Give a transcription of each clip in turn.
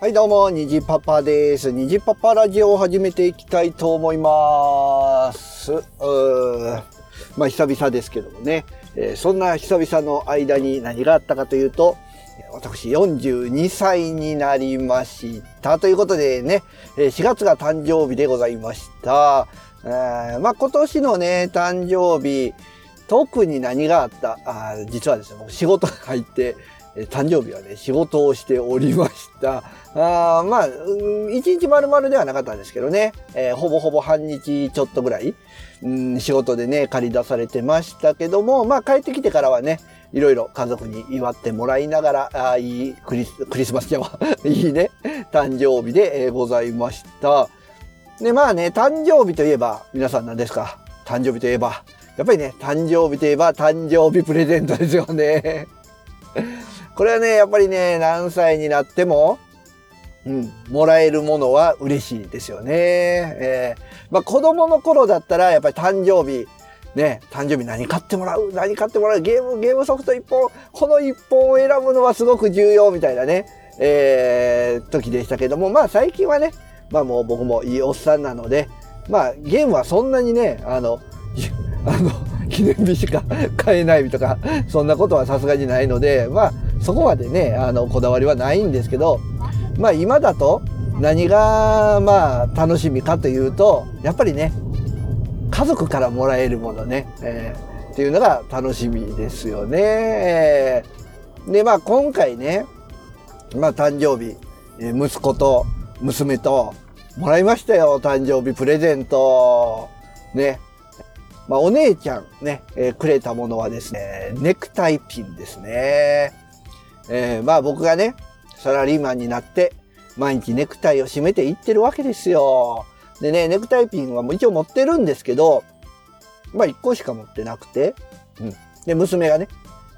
はい、どうも、にじパパです。にじパパラジオを始めていきたいと思います。うーまあ、久々ですけどもね、えーそんな久々の間に何があったかというと、私42歳になりました。ということでね、4月が誕生日でございました。えーまあ、今年のね、誕生日、特に何があった？あ実はですね、仕事が入って、誕生日はね、仕事をしておりました。あまあ、一日丸々ではなかったんですけどね、えーほぼほぼ半日ちょっとぐらい、うん、仕事でね、借り出されてましたけども、まあ帰ってきてからはね、いろいろ家族に祝ってもらいながら、あいいクリスクリスマスじゃわいいね、誕生日で、ございました。で、まあね、誕生日といえば、皆さん何ですか？誕生日といえば、やっぱりね、誕生日といえば誕生日プレゼントですよね。これはね、やっぱりね、何歳になっても、うん、もらえるものは嬉しいですよね。えーまあ子供の頃だったら、やっぱり誕生日、ね、誕生日何買ってもらう何買ってもらうゲーム、ゲームソフト一本、この一本を選ぶのはすごく重要みたいなね、えー時でしたけども、まあ最近はね、まあもう僕もいいおっさんなので、まあゲームはそんなにね、あの、い あの、記念日しか買えないとか、そんなことはさすがにないので、まあそこまでね、あの、こだわりはないんですけど、まあ今だと何がまあ楽しみかというと、やっぱりね、家族からもらえるものね、えーっていうのが楽しみですよね。で、まあ今回ね、まあ誕生日、息子と娘ともらいましたよ、誕生日プレゼント。ね。まあお姉ちゃんね、えーくれたものはですね、ネクタイピンですね。えーまあ僕がね、サラリーマンになって、毎日ネクタイを締めていってるわけですよ。でね、ネクタイピンはもう一応持ってるんですけど、まあ一個しか持ってなくて、うん。で、娘がね、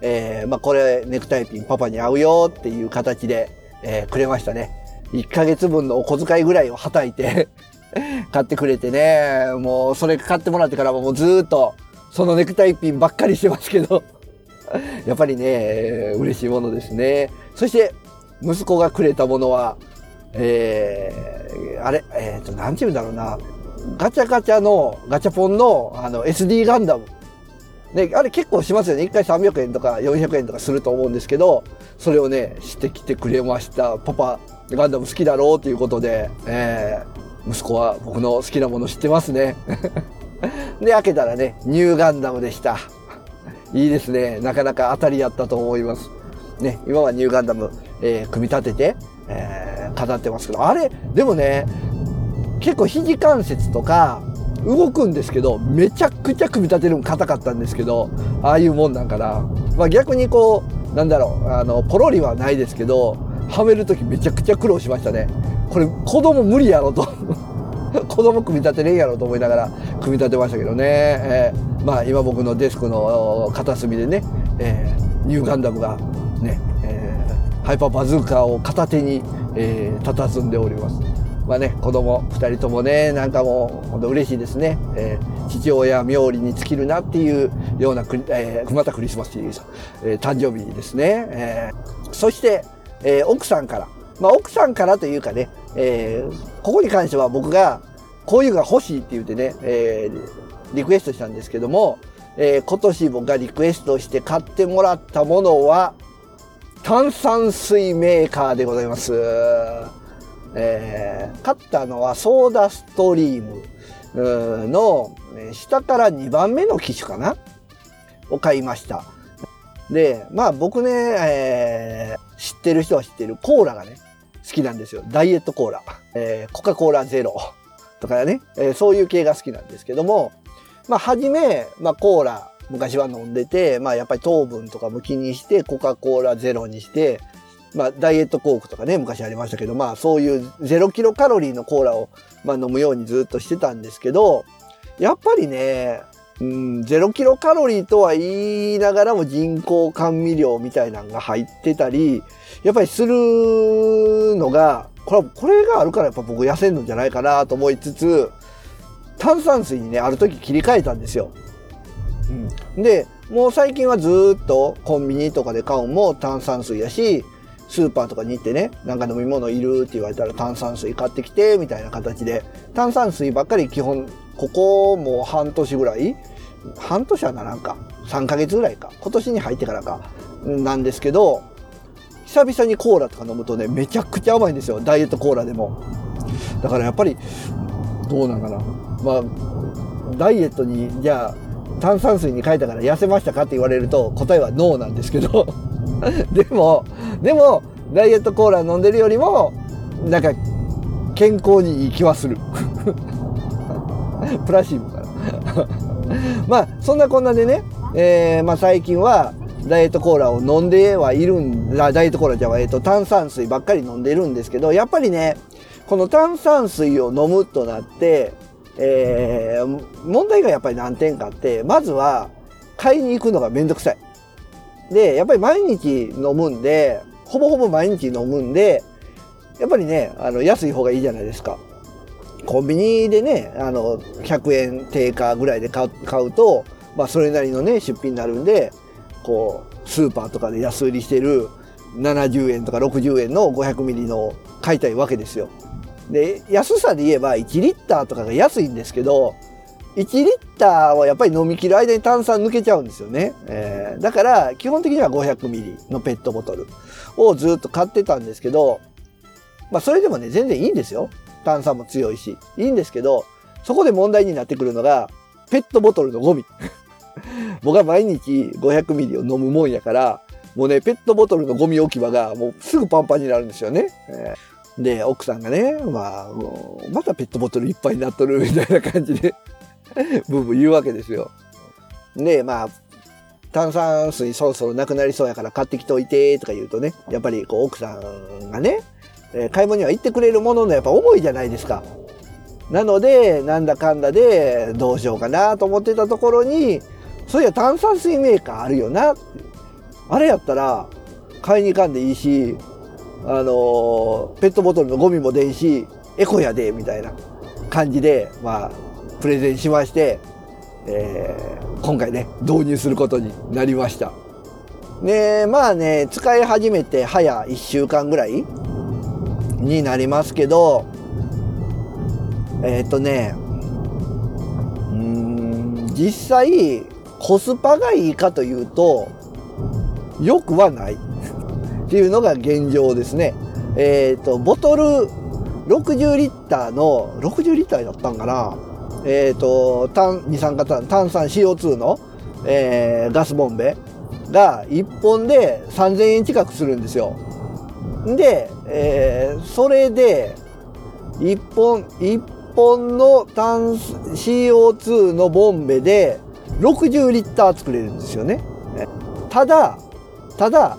えーまあこれネクタイピンパパに合うよっていう形で、えーくれましたね。1ヶ月分のお小遣いぐらいをはたいて 買ってくれてね、もうそれ買ってもらってからもうずっとそのネクタイピンばっかりしてますけど、やっぱりね、嬉しいものですね。そして、息子がくれたものは、えー、あれ、えっ、と、なんて言うんだろうな。ガチャガチャの、ガチャポンの、あの、SD ガンダム。ね、あれ結構しますよね。1回300円とか400円とかすると思うんですけど、それをね、してきてくれました。パパ、ガンダム好きだろうということで、えー、息子は僕の好きなもの知ってますね。で、開けたらね、ニューガンダムでした。いいですね。なかなか当たりやったと思います。ね、今はニューガンダム、えー組み立てて、えー飾ってますけど、あれ、でもね、結構肘関節とか動くんですけど、めちゃくちゃ組み立てるの硬かったんですけど、ああいうもんなんかな。まあ逆にこう、なんだろう、あの、ポロリはないですけど、はめるときめちゃくちゃ苦労しましたね。これ子供無理やろと。子供組み立てれんやろと思いながら組み立てましたけどね。えーまあ今僕のデスクの片隅でね、えーニューガンダムがね、えーハイパーバズーカーを片手に、えー佇んでおります。まあね、子供二人ともね、なんかもう本当嬉しいですね。えー父親冥利に尽きるなっていうような、えーまたクリスマスシリーズ、えー誕生日ですね。えーそして、えー奥さんから。まあ奥さんからというかね、えーここに関しては僕がこういうのが欲しいって言ってね、えーリクエストしたんですけども、えー今年僕がリクエストして買ってもらったものは、炭酸水メーカーでございます。えー買ったのはソーダストリームの下から2番目の機種かな？を買いました。で、まあ僕ね、えー知ってる人は知ってるコーラがね、好きなんですよ。ダイエットコーラ。えーコカ・コーラゼロとかね、えーそういう系が好きなんですけども、まあ初め、まあコーラ、昔は飲んでて、まあやっぱり糖分とかも気にして、コカ・コーラゼロにして、まあダイエットコークとかね、昔ありましたけど、まあそういうゼロキロカロリーのコーラを、まあ、飲むようにずっとしてたんですけど、やっぱりね、うん、ゼロキロカロリーとは言いながらも人工甘味料みたいなのが入ってたり、やっぱりするのが、これこれがあるからやっぱ僕痩せんのじゃないかなと思いつつ、炭酸水にね、ある時切り替えたんですよ。うん、で、もう最近はずっとコンビニとかで買うも炭酸水やし、スーパーとかに行ってね、なんか飲み物いるって言われたら炭酸水買ってきて、みたいな形で、炭酸水ばっかり基本、ここもう半年ぐらい半年はならんか。3ヶ月ぐらいか。今年に入ってからか。なんですけど、久々にコーラとか飲むとね、めちゃくちゃ甘いんですよ。ダイエットコーラでも。だからやっぱり、どうなんかな。まあ、ダイエットに、じゃあ、炭酸水に変えたから痩せましたかって言われると答えはノーなんですけど。でもでもダイエットコーラ飲んでるよりもなんか健康にいい気はする。プラシーボかな まあそんなこんなでね、えー、まあ、最近はダイエットコーラを飲んではいるんダイエットコーラじゃあ、えーと炭酸水ばっかり飲んでるんですけどやっぱりねこの炭酸水を飲むとなってえー、問題がやっぱり何点かあって、まずは買いに行くのがめんどくさい。で、やっぱり毎日飲むんで、ほぼほぼ毎日飲むんで、やっぱりね、あの、安い方がいいじゃないですか。コンビニでね、あの、100円定価ぐらいで買うと、まあ、それなりのね、出費になるんで、こう、スーパーとかで安売りしてる70円とか60円の500ミリの買いたいわけですよ。で、安さで言えば1リッターとかが安いんですけど、1リッターはやっぱり飲み切る間に炭酸抜けちゃうんですよね。えー、だから基本的には500ミリのペットボトルをずっと買ってたんですけど、まあそれでもね、全然いいんですよ。炭酸も強いし。いいんですけど、そこで問題になってくるのが、ペットボトルのゴミ。僕は毎日500ミリを飲むもんやから、もうね、ペットボトルのゴミ置き場がもうすぐパンパンになるんですよね。えーで、奥さんがね、まあ、またペットボトルいっぱいになっとるみたいな感じで ブーブー言うわけですよ。で、まあ、炭酸水そろそろなくなりそうやから買ってきておいてとか言うとね、やっぱりこう奥さんがね、え、買い物には行ってくれるもののやっぱ重いじゃないですか。なので、なんだかんだでどうしようかなと思ってたところに、そういや炭酸水メーカーあるよな。あれやったら買いに行かんでいいし、あのペットボトルのゴミも出んし、エコやで、みたいな感じで、まあ、プレゼンしまして、えー、今回ね、導入することになりました。で、まあね、使い始めて早1週間ぐらいになりますけど、えっ、とね、うん、実際、コスパがいいかというと、よくはない。っていうのが現状ですね。えっ、ー、と、ボトル60リッターの、60リッターだったんかな？えっ、ー、と、炭、二酸化炭、炭酸 CO2 の、えー、ガスボンベが1本で3000円近くするんですよ。で、えー、それで、1本、1本の炭 CO2 のボンベで60リッター作れるんですよね。ただ、ただ、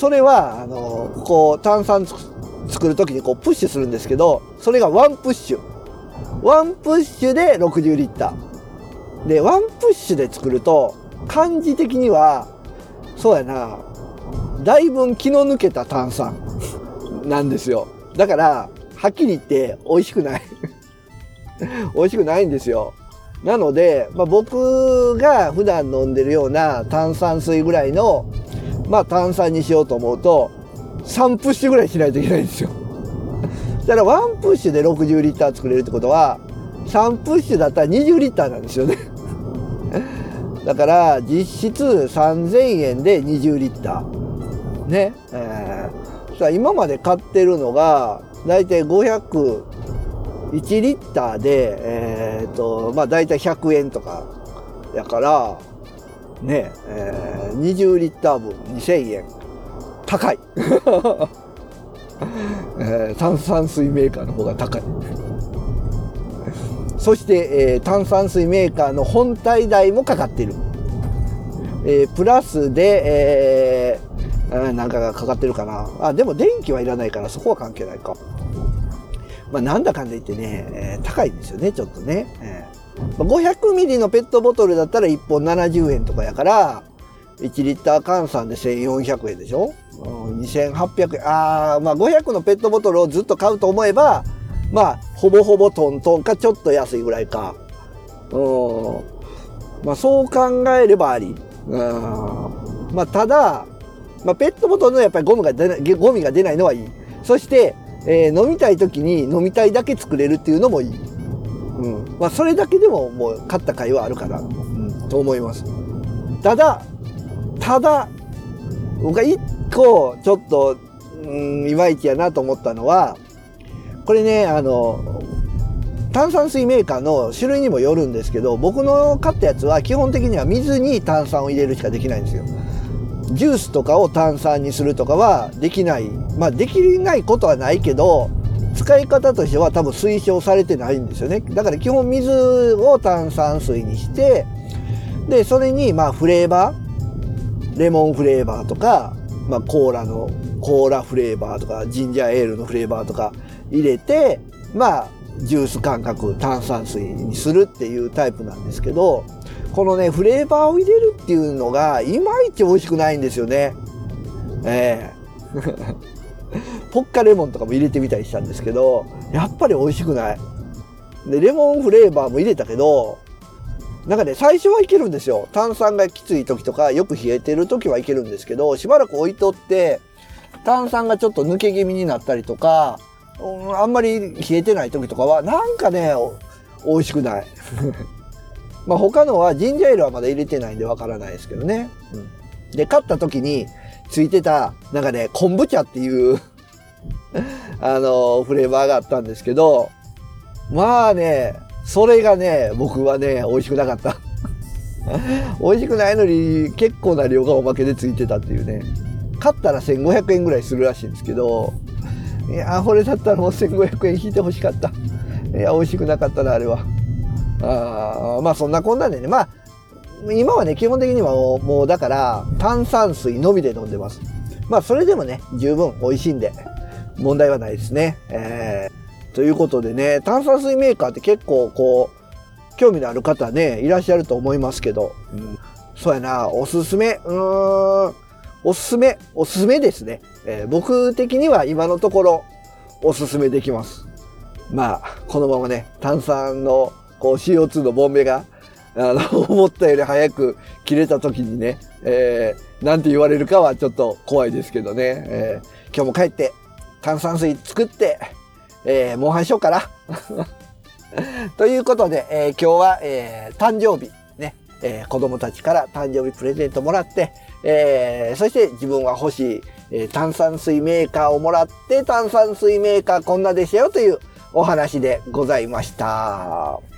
それは、あの、こう、炭酸作る時にこうプッシュするんですけど、それがワンプッシュ。ワンプッシュで60リッター。で、ワンプッシュで作ると、感じ的には、そうやな、だいぶ気の抜けた炭酸なんですよ。だから、はっきり言って美味しくない 美味しくないんですよ。なので、まあ、僕が普段飲んでるような炭酸水ぐらいのまあ炭酸にしようと思うと3プッシュぐらいしないといけないんですよ。だから1プッシュで60リッター作れるってことは3プッシュだったら20リッターなんですよね。だから実質3000円で20リッター。ね。えー、今まで買ってるのが大体501リッターでえっ、とまあ大体100円とかやからねえー、20リッター分2000円。高い、えー、炭酸水メーカーの方が高い。そして、えー、炭酸水メーカーの本体代もかかってる、えー、プラスで、えー、なんかがかかってるかな。あでも電気はいらないからそこは関係ないか。まあなんだかんだ言ってね、えー、高いんですよねちょっとね、えー。500ミリのペットボトルだったら1本70円とかやから、1リッター換算で1400円でしょ、うん、?2800 円。ああ、まあ500のペットボトルをずっと買うと思えば、まあ、ほぼほぼトントンかちょっと安いぐらいか。うん。まあそう考えればあり。うん。まあただ、まあ、ペットボトルのやっぱりゴムが出ない、ゴミが出ないのはいい。そして、えー飲みたい時に飲みたいだけ作れるっていうのもいい。うん。まあ、それだけでももう勝った甲斐はあるかな、うん、と思います。ただ、ただ、僕が一個ちょっと、うん、いまいちやなと思ったのは、これね、あの、炭酸水メーカーの種類にもよるんですけど、僕の買ったやつは基本的には水に炭酸を入れるしかできないんですよ。ジュースとかを炭酸にするとかはできない。まあできないことはないけど、使い方としては多分推奨されてないんですよね。だから基本水を炭酸水にして、で、それにまあフレーバー、レモンフレーバーとか、まあコーラの、コーラフレーバーとか、ジンジャーエールのフレーバーとか入れて、まあジュース感覚炭酸水にするっていうタイプなんですけど、このね、フレーバーを入れるっていうのが、いまいち美味しくないんですよね。ええポッカレモンとかも入れてみたりしたんですけど、やっぱり美味しくない。で、レモンフレーバーも入れたけど、なんかね、最初はいけるんですよ。炭酸がきつい時とか、よく冷えてる時はいけるんですけど、しばらく置いとって、炭酸がちょっと抜け気味になったりとか、うんあんまり冷えてない時とかは、なんかね、美味しくない。まあ他のはジンジャーエールはまだ入れてないんでわからないですけどね。うん、で、買った時についてた、なんかね、昆布茶っていう あの、フレーバーがあったんですけど、まあね、それがね、僕はね、美味しくなかった。美味しくないのに結構な量がおまけでついてたっていうね。買ったら1500円ぐらいするらしいんですけど、いや、これだったらもう1500円引いてほしかった。いや、美味しくなかったな、あれは。あまあそんなこんなんでね、まあ、今はね、基本的にはもう、もうだから、炭酸水のみで飲んでます。まあそれでもね、十分美味しいんで、問題はないですね。えー、ということでね、炭酸水メーカーって結構こう、興味のある方ね、いらっしゃると思いますけど、うん、そうやな、おすすめ、うーん、おすすめ、おすすめですね。えー僕的には今のところ、おすすめできます。まあ、このままね、炭酸のこう CO2 のボンベが、あの、思ったより早く切れた時にね、えー、なんて言われるかはちょっと怖いですけどね。えー今日も帰って炭酸水作って、えー、モンハンしようかな。ということで、えー今日は、えー誕生日、ね、えー子供たちから誕生日プレゼントもらって、えーそして自分は欲しい、えー炭酸水メーカーをもらって、炭酸水メーカーこんなでしたよというお話でございました。